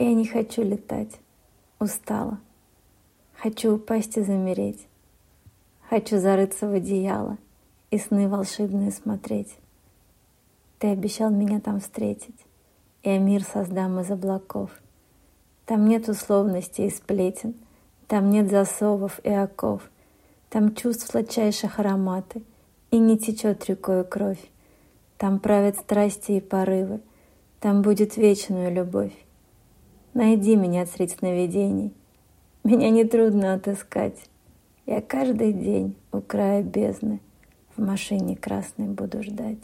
Я не хочу летать, устала. Хочу упасть и замереть. Хочу зарыться в одеяло и сны волшебные смотреть. Ты обещал меня там встретить, Я мир создам из облаков. Там нет условностей и сплетен, Там нет засовов и оков, Там чувств сладчайших ароматы, И не течет рекою кровь. Там правят страсти и порывы, Там будет вечную любовь. Найди меня среди сновидений, Меня нетрудно отыскать. Я каждый день у края бездны В машине красной буду ждать.